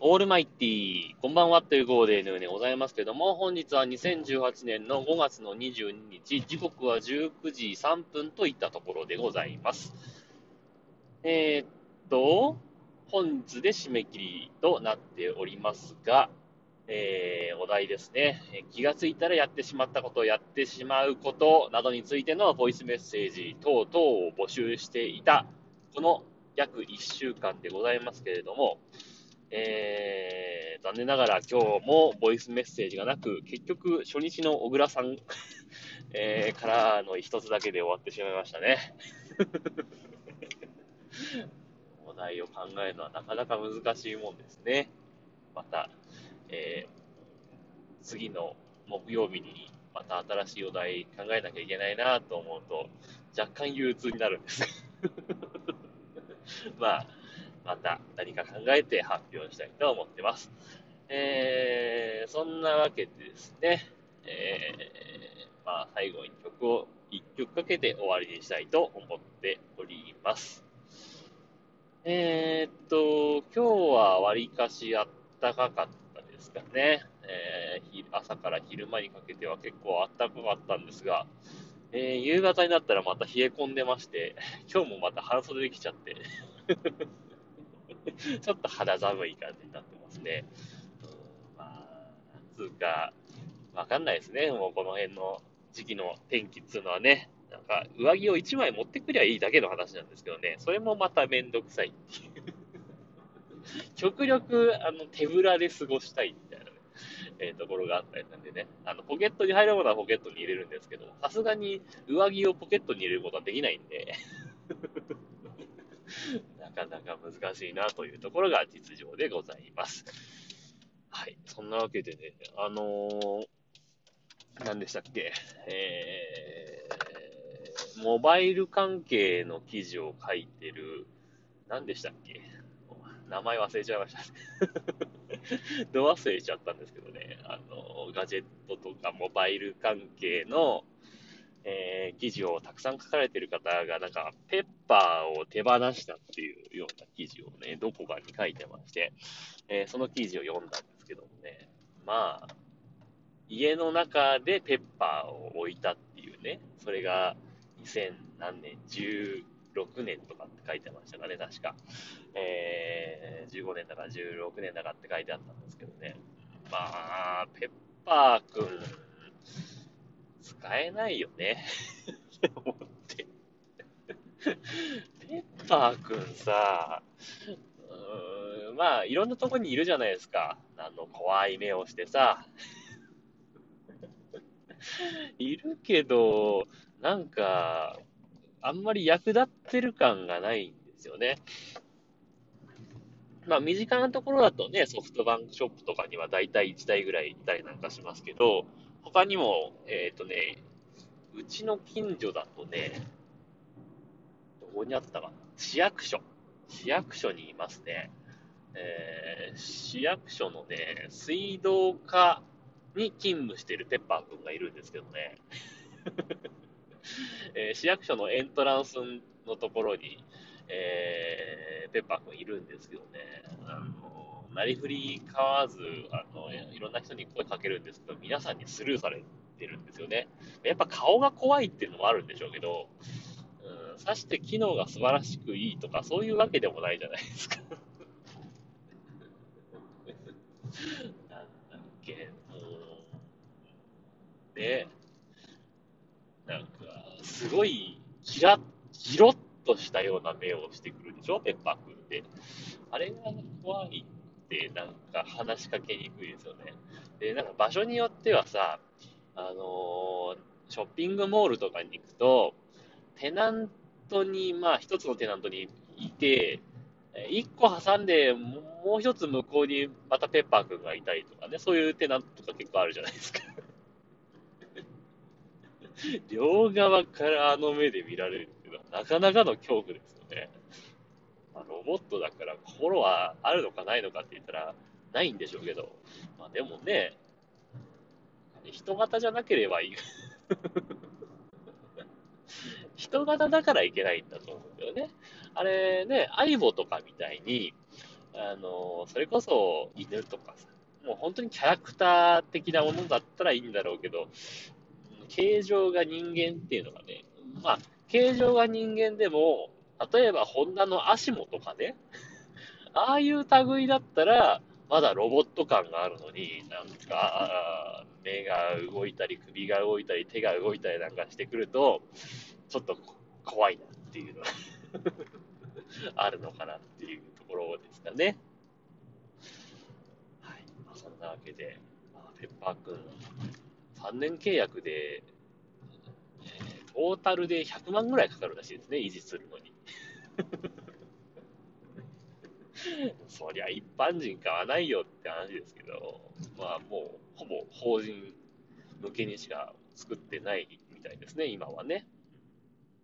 オールマイティー、こんばんはという号でのようにございますけども、本日は2018年の5月の22日、時刻は19時3分といったところでございます。えー、っと、本日で締め切りとなっておりますが、えー、お題ですね。気がついたらやってしまったこと、やってしまうことなどについてのボイスメッセージ等々を募集していた、この約1週間でございますけれども、えー、残念ながら今日もボイスメッセージがなく、結局初日の小倉さん えー、からの一つだけで終わってしまいましたね。お題を考えるのはなかなか難しいもんですね。また、えー、次の木曜日にまた新しいお題考えなきゃいけないなと思うと、若干憂鬱になるんです まあ、また何か考えて発表したいと思ってます。えー、そんなわけでですね、えー、まあ、最後に曲を1曲かけて終わりにしたいと思っております。えー、っと、今日はわりかしあったかかったですかね。えー、朝から昼間にかけては結構暖かかったんですが、えー、夕方になったらまた冷え込んでまして、今日もまた半袖できちゃって ちょっと肌寒い感じになってますね。うん、まあ、なんつうか、わかんないですね。もうこの辺の時期の天気っつうのはね。なんか、上着を1枚持ってくりゃいいだけの話なんですけどね。それもまためんどくさいっていう極力、あの、手ぶらで過ごしたいみたいなね、えー、ところがあったりなんでね。あの、ポケットに入るものはポケットに入れるんですけど、さすがに上着をポケットに入れることはできないんでなかなか難しいなというところが実情でございます。はい。そんなわけでね、あのー、何でしたっけ、えー、モバイル関係の記事を書いてる、何でしたっけ？名前忘れちゃいました。ど忘れちゃったんですけどね、あの、ガジェットとかモバイル関係の、えー、記事をたくさん書かれてる方が、なんか、ペッパーを手放したっていうような記事をね、どこかに書いてまして、えー、その記事を読んだんですけどもね、まあ、家の中でペッパーを置いたっていうね、それが2000何年、16年とかって書いてましたかね、確か。えー、15年だから16年だかって書いてあったんですけどね。まあ、ペッパーくん、使えないよね。って思って。ペッパーくんさ、うん、まあ、いろんなとこにいるじゃないですか。あの、怖い目をしてさ。いるけど、なんか、あんまり役立ってる感がないんですよね。まあ、身近なところだとね、ソフトバンクショップとかには大体1台ぐらいいたりなんかしますけど、他にも、えっ、ー、とね、うちの近所だとね、どこにあったかな？市役所。市役所にいますね。えー、市役所のね、水道課に勤務しているペッパーくんがいるんですけどね。えー、市役所のエントランスのところに、えー、ペッパーくんいるんですけどね。あのなりふり買わず、あの、いろんな人に声かけるんですけど、皆さんにスルーされてるんですよね。やっぱ顔が怖いっていうのもあるんでしょうけど、うん、さして機能が素晴らしくいいとか、そういうわけでもないじゃないですか。なんだっけ、もう、ね、なんか、すごい、キラッ、キロッとしたような目をしてくるでしょ、ペッパーくんって。あれが怖いってなんか話しかけにくいですよね。で、なんか場所によってはさ、あのー、ショッピングモールとかに行くと、テナントに、まあ一つのテナントにいて、一個挟んで、もう一つ向こうにまたペッパーくんがいたりとかね、そういうテナントとか結構あるじゃないですか。両側からあの目で見られるっていうのはなかなかの恐怖ですよね。まあ、ロボットだから心はあるのかないのかって言ったらないんでしょうけど、まあでもね、人型じゃなければいい。人型だからいけないんだと思うんだよね。あれね、相棒とかみたいに、あの、それこそ犬とかさ、もう本当にキャラクター的なものだったらいいんだろうけど、形状が人間っていうのがね、まあ、形状が人間でも、例えばホンダのアシモとかね、ああいう類だったら、まだロボット感があるのに、なんか、目が動いたり、首が動いたり、手が動いたりなんかしてくると、ちょっと怖いなっていうのが あるのかなっていうところですかね。はい。まあ、そんなわけで、まあ、ペッパーくん、3年契約で、えー、トータルで100万ぐらいかかるらしいですね、維持するのに。そりゃ一般人買わないよって話ですけど、まあもうほぼ法人向けにしか作ってないみたいですね、今はね。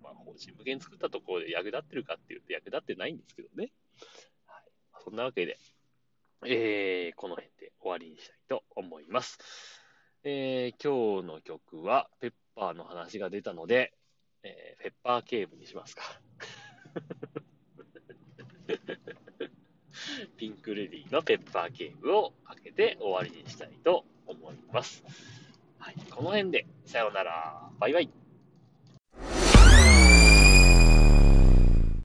まあ法人向けに作ったところで役立ってるかっていうと役立ってないんですけどね。はい、そんなわけで、えー、この辺で終わりにしたいと思います。えー、今日の曲はペッパーの話が出たので、えー、ペッパーケーブにしますか。ピンクレディーのペッパーゲームをかけて終わりにしたいと思います。はい、この辺で、さようなら。バイバイ。